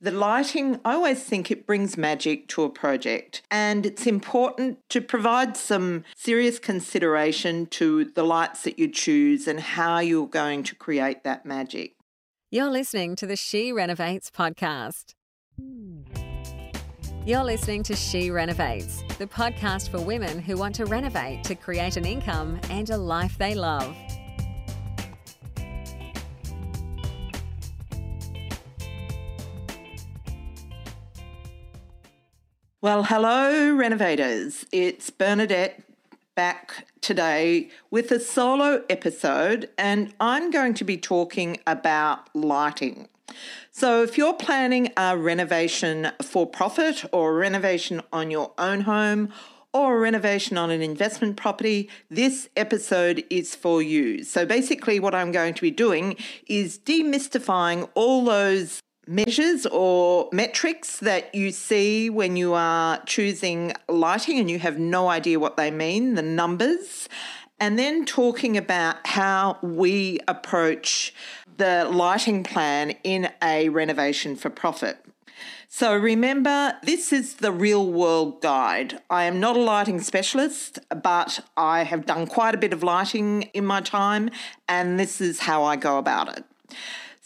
The lighting, I always think it brings magic to a project, and it's important to provide some serious consideration to the lights that you choose and how you're going to create that magic. You're listening to the She Renovates podcast. You're listening to She Renovates, the podcast for women who want to renovate to create an income and a life they love. Well, hello, renovators. It's Bernadette back today with a solo episode, and I'm going to be talking about lighting. So, if you're planning a renovation for profit or a renovation on your own home, or a renovation on an investment property, this episode is for you. So, basically, what I'm going to be doing is demystifying all those measures or metrics that you see when you are choosing lighting and you have no idea what they mean, the numbers, and then talking about how we approach the lighting plan in a renovation for profit. So remember, this is the real world guide. I am not a lighting specialist, but I have done quite a bit of lighting in my time, and this is how I go about it.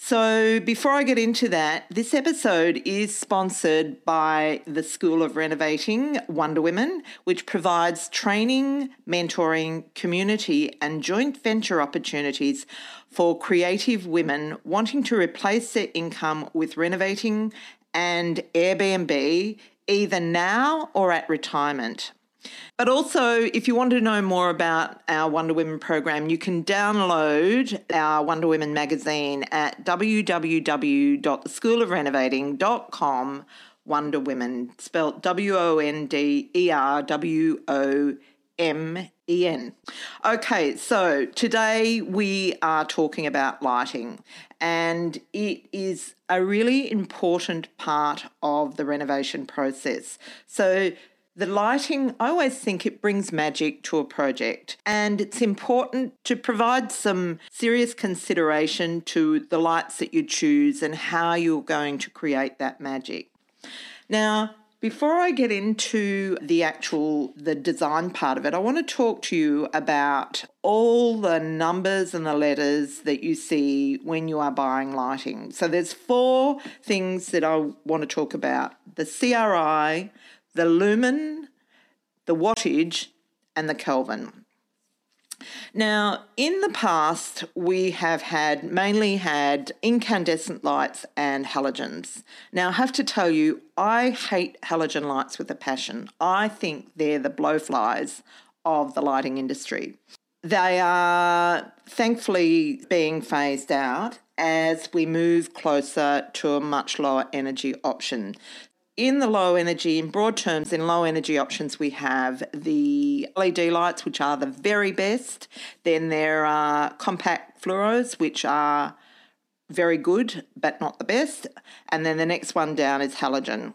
So, before I get into that, this episode is sponsored by the School of Renovating Wonder Women, which provides training, mentoring, community, and joint venture opportunities for creative women wanting to replace their income with renovating and Airbnb either now or at retirement. But also, if you want to know more about our Wonder Women program, you can download our Wonder Women magazine at www.theschoolofrenovating.com. Wonder Women, spelled W O N D E R W O M E N. Okay, so today we are talking about lighting, and it is a really important part of the renovation process. So, the lighting, I always think it brings magic to a project, and it's important to provide some serious consideration to the lights that you choose and how you're going to create that magic. Now, before I get into the actual the design part of it, I want to talk to you about all the numbers and the letters that you see when you are buying lighting. So there's four things that I want to talk about. The CRI, the lumen, the wattage, and the Kelvin. Now, in the past, we have had mainly had incandescent lights and halogens. Now, I have to tell you, I hate halogen lights with a passion. I think they're the blowflies of the lighting industry. They are thankfully being phased out as we move closer to a much lower energy option in the low energy, in broad terms, in low energy options, we have the LED lights, which are the very best. Then there are compact fluoros, which are very good, but not the best. And then the next one down is halogen.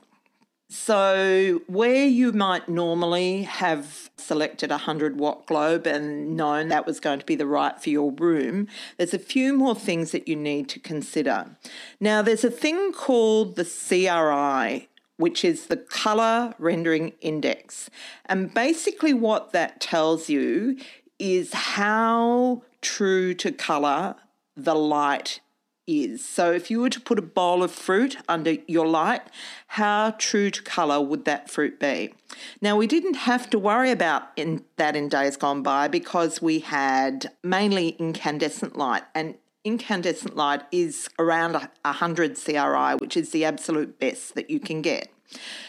So, where you might normally have selected a 100 watt globe and known that was going to be the right for your room, there's a few more things that you need to consider. Now, there's a thing called the CRI, which is the color rendering index. And basically, what that tells you is how true to color the light is. So, if you were to put a bowl of fruit under your light, how true to colour would that fruit be? Now, we didn't have to worry about in, that in days gone by because we had mainly incandescent light, and incandescent light is around 100 CRI, which is the absolute best that you can get.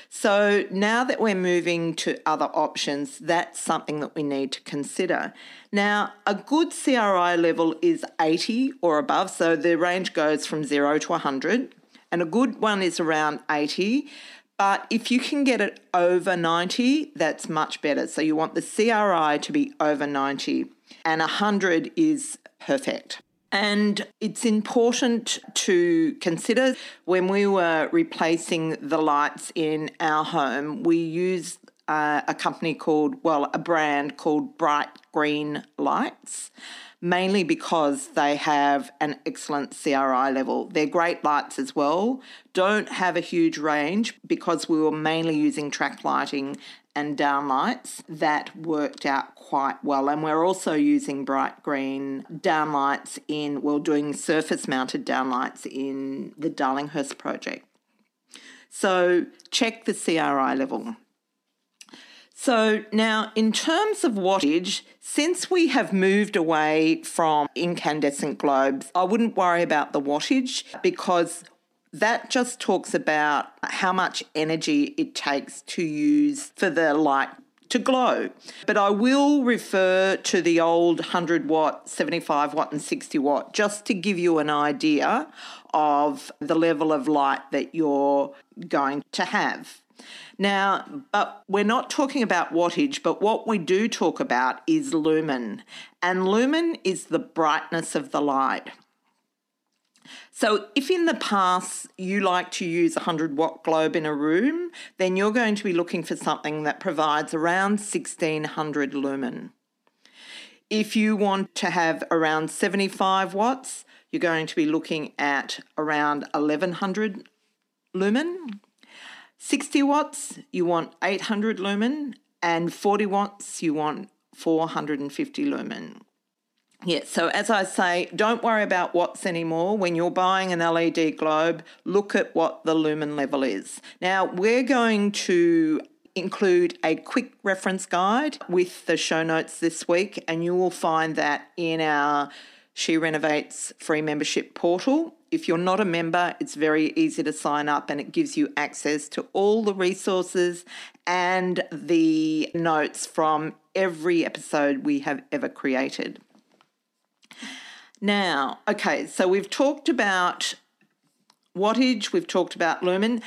So now that we're moving to other options, that's something that we need to consider. Now, a good CRI level is 80 or above, so the range goes from 0 to 100, and a good one is around 80. But if you can get it over 90, that's much better. So you want the CRI to be over 90, and 100 is perfect. And it's important to consider when we were replacing the lights in our home, we used uh, a company called, well, a brand called Bright Green Lights. Mainly because they have an excellent CRI level. They're great lights as well, don't have a huge range because we were mainly using track lighting and downlights that worked out quite well. And we're also using bright green downlights in, we're doing surface mounted downlights in the Darlinghurst project. So check the CRI level. So now, in terms of wattage, since we have moved away from incandescent globes, I wouldn't worry about the wattage because that just talks about how much energy it takes to use for the light to glow. But I will refer to the old 100 watt, 75 watt, and 60 watt just to give you an idea of the level of light that you're going to have. Now, but we're not talking about wattage, but what we do talk about is lumen. And lumen is the brightness of the light. So, if in the past you like to use a 100 watt globe in a room, then you're going to be looking for something that provides around 1600 lumen. If you want to have around 75 watts, you're going to be looking at around 1100 lumen. 60 watts, you want 800 lumen, and 40 watts, you want 450 lumen. Yeah, so as I say, don't worry about watts anymore. When you're buying an LED globe, look at what the lumen level is. Now, we're going to include a quick reference guide with the show notes this week, and you will find that in our She Renovates free membership portal. If you're not a member, it's very easy to sign up and it gives you access to all the resources and the notes from every episode we have ever created. Now, okay, so we've talked about wattage, we've talked about lumen,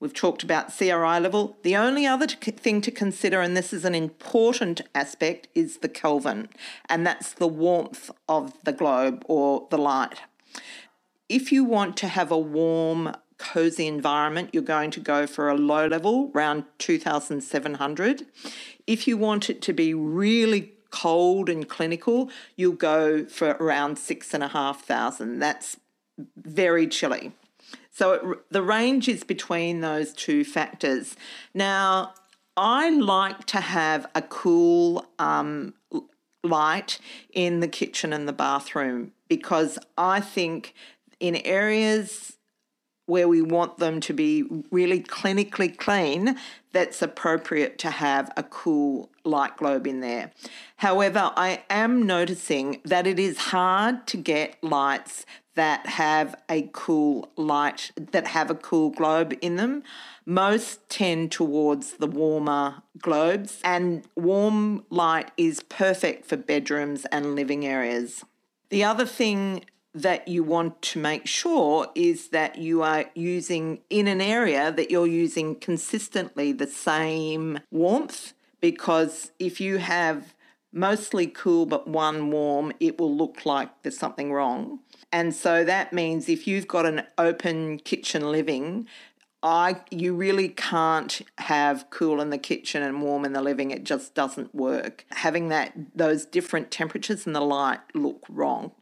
we've talked about CRI level. The only other thing to consider, and this is an important aspect, is the Kelvin, and that's the warmth of the globe or the light. If you want to have a warm, cozy environment, you're going to go for a low level, around 2700. If you want it to be really cold and clinical, you'll go for around six and a half thousand. That's very chilly. So it, the range is between those two factors. Now, I like to have a cool um, light in the kitchen and the bathroom because I think in areas where we want them to be really clinically clean, that's appropriate to have a cool light globe in there. However, I am noticing that it is hard to get lights that have a cool light, that have a cool globe in them. Most tend towards the warmer globes, and warm light is perfect for bedrooms and living areas. The other thing that you want to make sure is that you are using in an area that you're using consistently the same warmth because if you have mostly cool but one warm it will look like there's something wrong. And so that means if you've got an open kitchen living I you really can't have cool in the kitchen and warm in the living. It just doesn't work. Having that those different temperatures and the light look wrong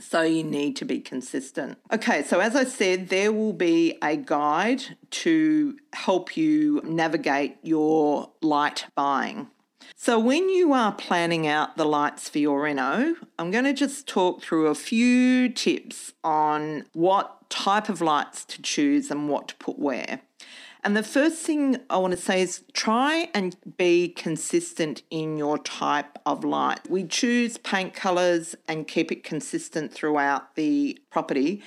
so you need to be consistent. Okay, so as I said, there will be a guide to help you navigate your light buying. So, when you are planning out the lights for your reno, I'm going to just talk through a few tips on what type of lights to choose and what to put where. And the first thing I want to say is try and be consistent in your type of light. We choose paint colors and keep it consistent throughout the property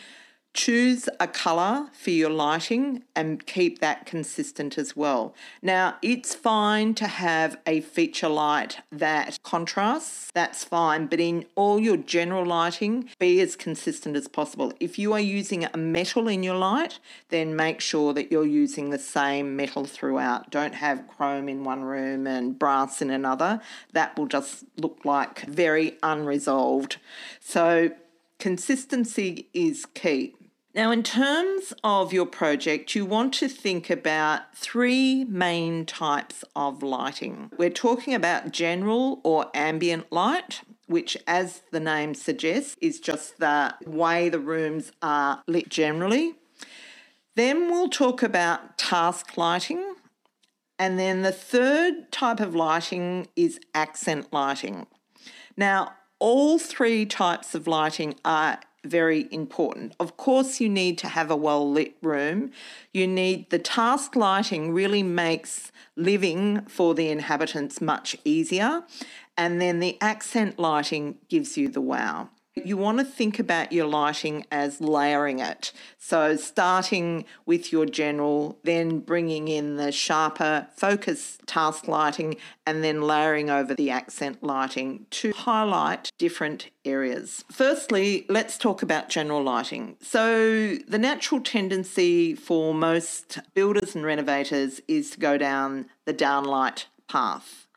Choose a colour for your lighting and keep that consistent as well. Now, it's fine to have a feature light that contrasts, that's fine, but in all your general lighting, be as consistent as possible. If you are using a metal in your light, then make sure that you're using the same metal throughout. Don't have chrome in one room and brass in another. That will just look like very unresolved. So, consistency is key. Now, in terms of your project, you want to think about three main types of lighting. We're talking about general or ambient light, which, as the name suggests, is just the way the rooms are lit generally. Then we'll talk about task lighting. And then the third type of lighting is accent lighting. Now, all three types of lighting are very important. Of course, you need to have a well lit room. You need the task lighting, really makes living for the inhabitants much easier. And then the accent lighting gives you the wow. You want to think about your lighting as layering it. So, starting with your general, then bringing in the sharper focus task lighting, and then layering over the accent lighting to highlight different areas. Firstly, let's talk about general lighting. So, the natural tendency for most builders and renovators is to go down the downlight path.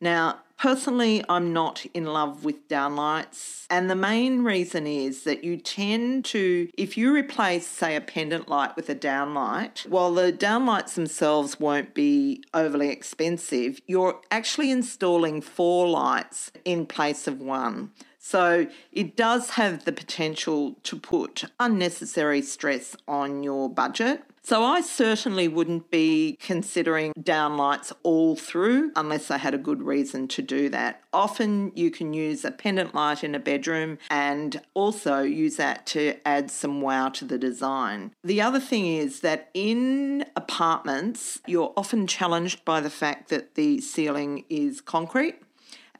Now, Personally, I'm not in love with downlights. And the main reason is that you tend to, if you replace, say, a pendant light with a downlight, while the downlights themselves won't be overly expensive, you're actually installing four lights in place of one. So it does have the potential to put unnecessary stress on your budget. So I certainly wouldn't be considering downlights all through unless I had a good reason to do that. Often you can use a pendant light in a bedroom and also use that to add some wow to the design. The other thing is that in apartments, you're often challenged by the fact that the ceiling is concrete.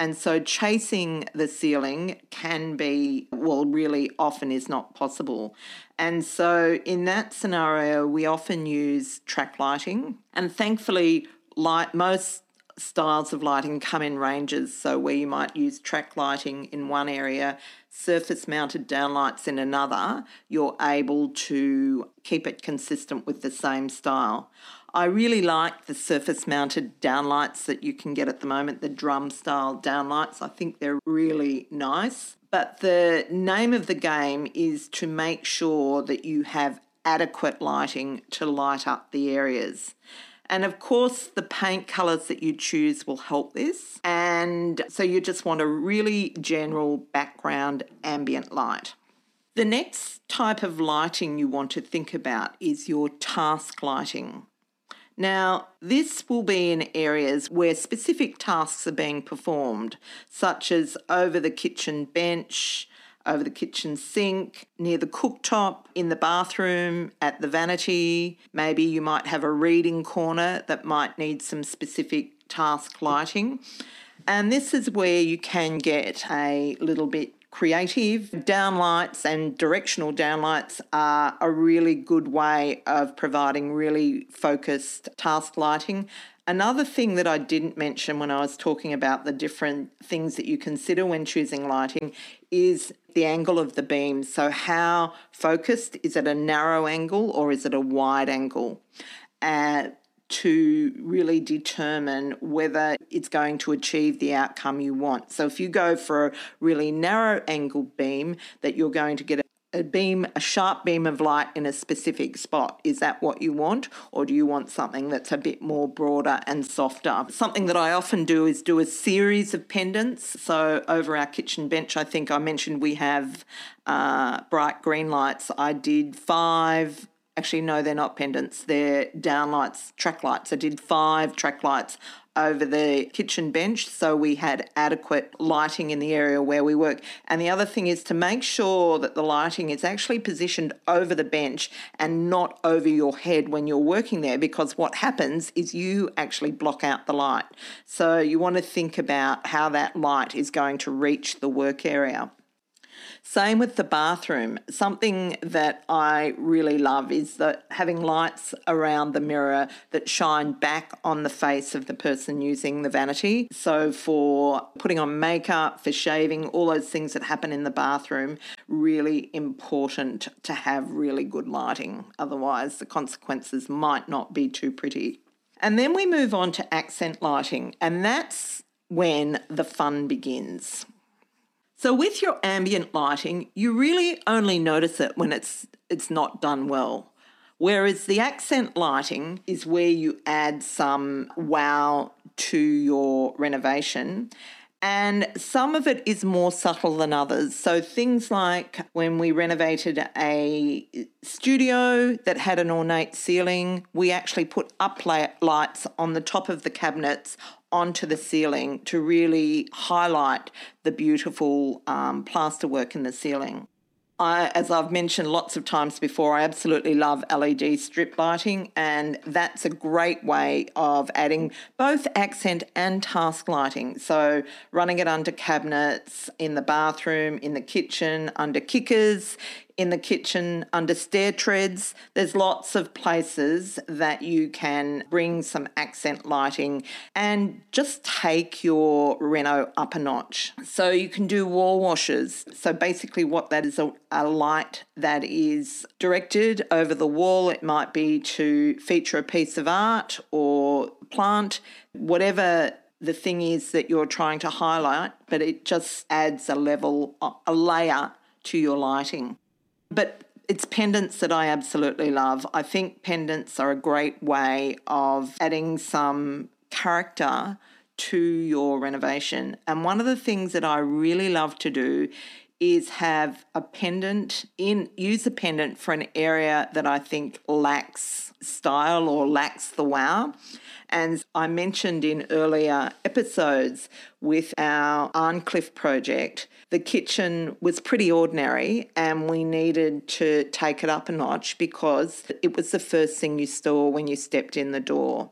And so chasing the ceiling can be, well, really often is not possible. And so in that scenario, we often use track lighting. And thankfully, light most styles of lighting come in ranges. So where you might use track lighting in one area, surface mounted downlights in another, you're able to keep it consistent with the same style. I really like the surface mounted downlights that you can get at the moment, the drum style downlights. I think they're really nice. But the name of the game is to make sure that you have adequate lighting to light up the areas. And of course, the paint colours that you choose will help this. And so you just want a really general background ambient light. The next type of lighting you want to think about is your task lighting. Now, this will be in areas where specific tasks are being performed, such as over the kitchen bench, over the kitchen sink, near the cooktop, in the bathroom, at the vanity. Maybe you might have a reading corner that might need some specific task lighting. And this is where you can get a little bit creative. Downlights and directional downlights are a really good way of providing really focused task lighting. Another thing that I didn't mention when I was talking about the different things that you consider when choosing lighting is the angle of the beam. So, how focused is it a narrow angle or is it a wide angle? Uh, to really determine whether it's going to achieve the outcome you want. So if you go for a really narrow angle beam, that you're going to get a beam, a sharp beam of light in a specific spot. Is that what you want? Or do you want something that's a bit more broader and softer? Something that I often do is do a series of pendants. So over our kitchen bench, I think I mentioned we have uh, bright green lights. I did five Actually, no, they're not pendants. They're downlights, track lights. I did five track lights over the kitchen bench so we had adequate lighting in the area where we work. And the other thing is to make sure that the lighting is actually positioned over the bench and not over your head when you're working there because what happens is you actually block out the light. So you want to think about how that light is going to reach the work area. Same with the bathroom. Something that I really love is that having lights around the mirror that shine back on the face of the person using the vanity. So for putting on makeup, for shaving, all those things that happen in the bathroom, really important to have really good lighting. Otherwise, the consequences might not be too pretty. And then we move on to accent lighting, and that's when the fun begins. So with your ambient lighting, you really only notice it when it's it's not done well. Whereas the accent lighting is where you add some wow to your renovation. And some of it is more subtle than others. So, things like when we renovated a studio that had an ornate ceiling, we actually put up lights on the top of the cabinets onto the ceiling to really highlight the beautiful um, plaster work in the ceiling. I, as I've mentioned lots of times before, I absolutely love LED strip lighting, and that's a great way of adding both accent and task lighting. So, running it under cabinets, in the bathroom, in the kitchen, under kickers, in the kitchen under stair treads. There's lots of places that you can bring some accent lighting and just take your reno up a notch. So you can do wall washes. So basically, what that is a, a light that is directed over the wall. It might be to feature a piece of art or plant, whatever the thing is that you're trying to highlight, but it just adds a level, a layer to your lighting. But it's pendants that I absolutely love. I think pendants are a great way of adding some character to your renovation. And one of the things that I really love to do is have a pendant in use a pendant for an area that I think lacks style or lacks the wow. And I mentioned in earlier episodes with our Arncliffe project, the kitchen was pretty ordinary and we needed to take it up a notch because it was the first thing you saw when you stepped in the door.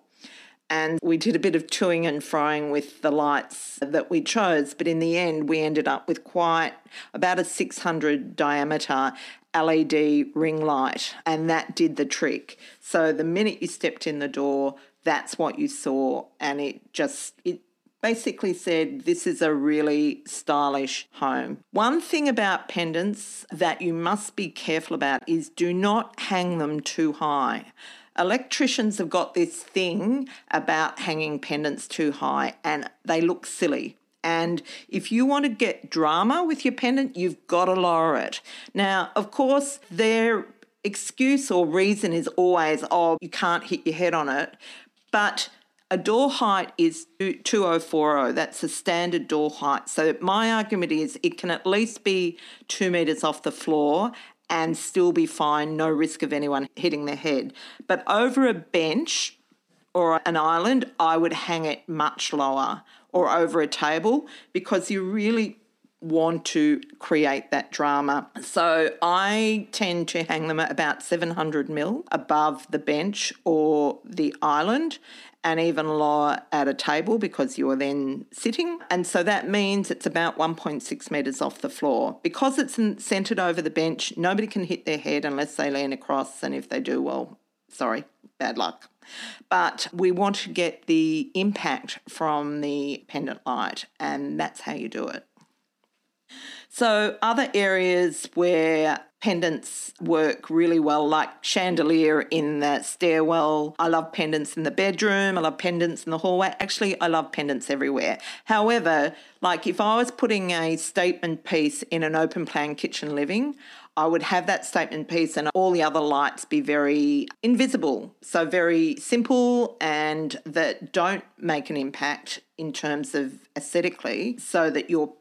And we did a bit of toing and froing with the lights that we chose, but in the end, we ended up with quite about a 600 diameter LED ring light, and that did the trick. So the minute you stepped in the door, that's what you saw and it just it basically said this is a really stylish home. One thing about pendants that you must be careful about is do not hang them too high. Electricians have got this thing about hanging pendants too high and they look silly. And if you want to get drama with your pendant, you've got to lower it. Now, of course, their excuse or reason is always, oh, you can't hit your head on it. But a door height is 2040. That's a standard door height. So my argument is it can at least be two metres off the floor and still be fine, no risk of anyone hitting their head. But over a bench or an island, I would hang it much lower or over a table because you really want to create that drama. So I tend to hang them at about 700 mil above the bench or the island and even lower at a table because you are then sitting. And so that means it's about 1.6 metres off the floor. Because it's centred over the bench, nobody can hit their head unless they lean across. And if they do, well, sorry, bad luck. But we want to get the impact from the pendant light, and that's how you do it. So, other areas where pendants work really well, like chandelier in the stairwell. I love pendants in the bedroom. I love pendants in the hallway. Actually, I love pendants everywhere. However, like if I was putting a statement piece in an open plan kitchen living, I would have that statement piece and all the other lights be very invisible. So, very simple and that don't make an impact in terms of aesthetically, so that your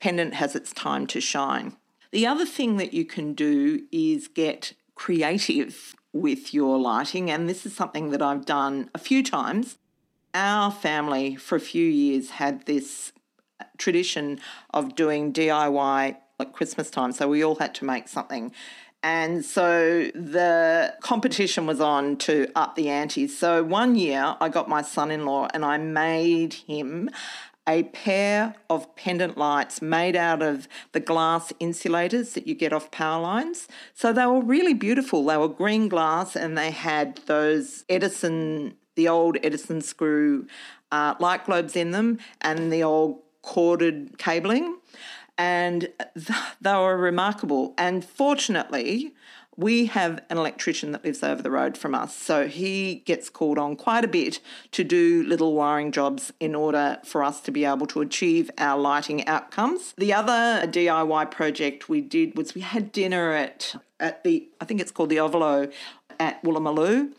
pendant has its time to shine. The other thing that you can do is get creative with your lighting, and this is something that I've done a few times. Our family, for a few years, had this tradition of doing DIY at Christmas time, so we all had to make something. And so the competition was on to up the ante. So one year I got my son in law and I made him a pair of pendant lights made out of the glass insulators that you get off power lines. So they were really beautiful. They were green glass and they had those Edison, the old Edison screw uh, light globes in them and the old corded cabling. And th- they were remarkable. And fortunately, we have an electrician that lives over the road from us, so he gets called on quite a bit to do little wiring jobs in order for us to be able to achieve our lighting outcomes. The other DIY project we did was we had dinner at at the I think it's called the Ovolo at Woolloomooloo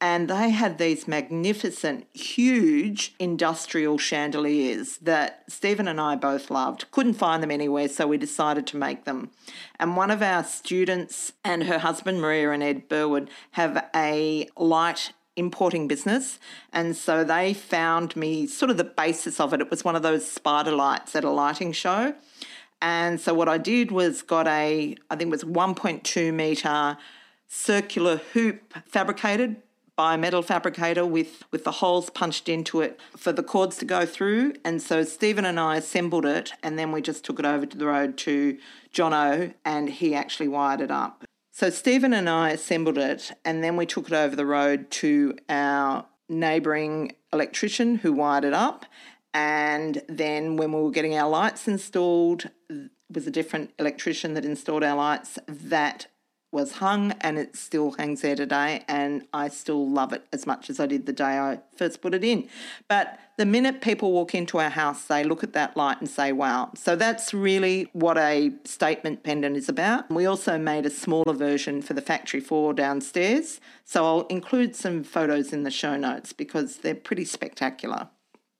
and they had these magnificent, huge industrial chandeliers that Stephen and I both loved. Couldn't find them anywhere, so we decided to make them. And one of our students and her husband, Maria and Ed Burwood, have a light importing business. And so they found me sort of the basis of it. It was one of those spider lights at a lighting show. And so what I did was got a, I think it was 1.2 metre circular hoop fabricated by a metal fabricator with, with the holes punched into it for the cords to go through. And so Stephen and I assembled it and then we just took it over to the road to John O, and he actually wired it up. So Stephen and I assembled it and then we took it over the road to our neighbouring electrician who wired it up. And then when we were getting our lights installed, was a different electrician that installed our lights that was hung and it still hangs there today and I still love it as much as I did the day I first put it in. But the minute people walk into our house, they look at that light and say, wow. So that's really what a statement pendant is about. We also made a smaller version for the factory floor downstairs. So I'll include some photos in the show notes because they're pretty spectacular.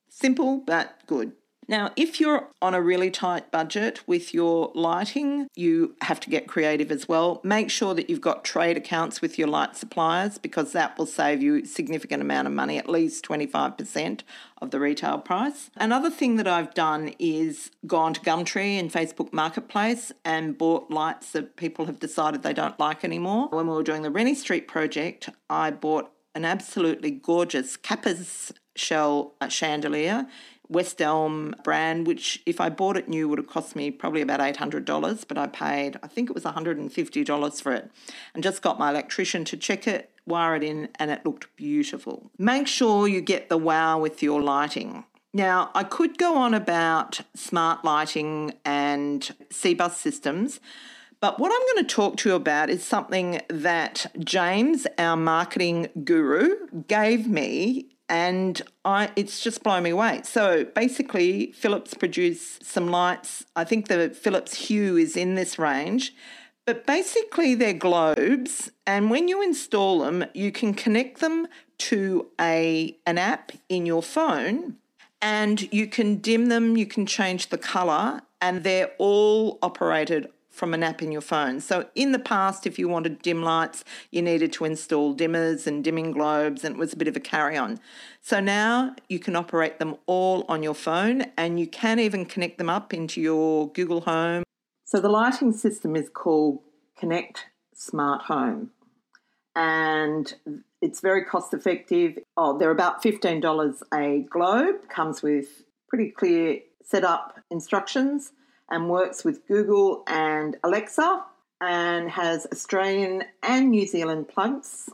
Simple but good. Now, if you're on a really tight budget with your lighting, you have to get creative as well. Make sure that you've got trade accounts with your light suppliers because that will save you a significant amount of money, at least 25% of the retail price. Another thing that I've done is gone to Gumtree and Facebook Marketplace and bought lights that people have decided they don't like anymore. When we were doing the Rennie Street project, I bought an absolutely gorgeous capiz shell uh, chandelier West Elm brand, which if I bought it new would have cost me probably about $800, but I paid, I think it was $150 for it, and just got my electrician to check it, wire it in, and it looked beautiful. Make sure you get the wow with your lighting. Now, I could go on about smart lighting and CBUS systems, but what I'm going to talk to you about is something that James, our marketing guru, gave me and I it's just blown me away. So basically, Philips produce some lights. I think the Philips Hue is in this range, but basically they're globes, and when you install them, you can connect them to a an app in your phone, and you can dim them. You can change the color, and they're all operated from an app in your phone. So, in the past, if you wanted dim lights, you needed to install dimmers and dimming globes, and it was a bit of a carry on. So, now you can operate them all on your phone, and you can even connect them up into your Google Home. So, the lighting system is called Connect Smart Home, and it's very cost effective. Oh, they're about $15 a globe, comes with pretty clear setup instructions and works with Google and Alexa and has Australian and New Zealand plugs.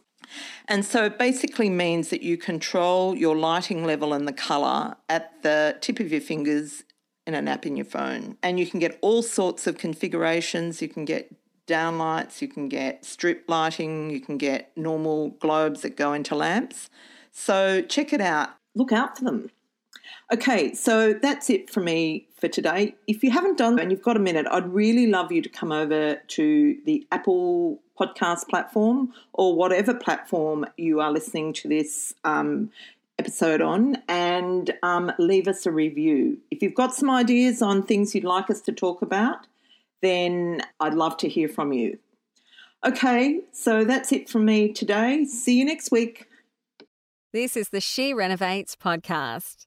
And so it basically means that you control your lighting level and the colour at the tip of your fingers in an app in your phone. And you can get all sorts of configurations. You can get downlights, you can get strip lighting, you can get normal globes that go into lamps. So check it out. Look out for them. Okay, so that's it for me for today. If you haven't done and you've got a minute, I'd really love you to come over to the Apple podcast platform or whatever platform you are listening to this um, episode on and um, leave us a review. If you've got some ideas on things you'd like us to talk about, then I'd love to hear from you. Okay, so that's it from me today. See you next week. This is the She Renovates podcast.